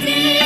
You.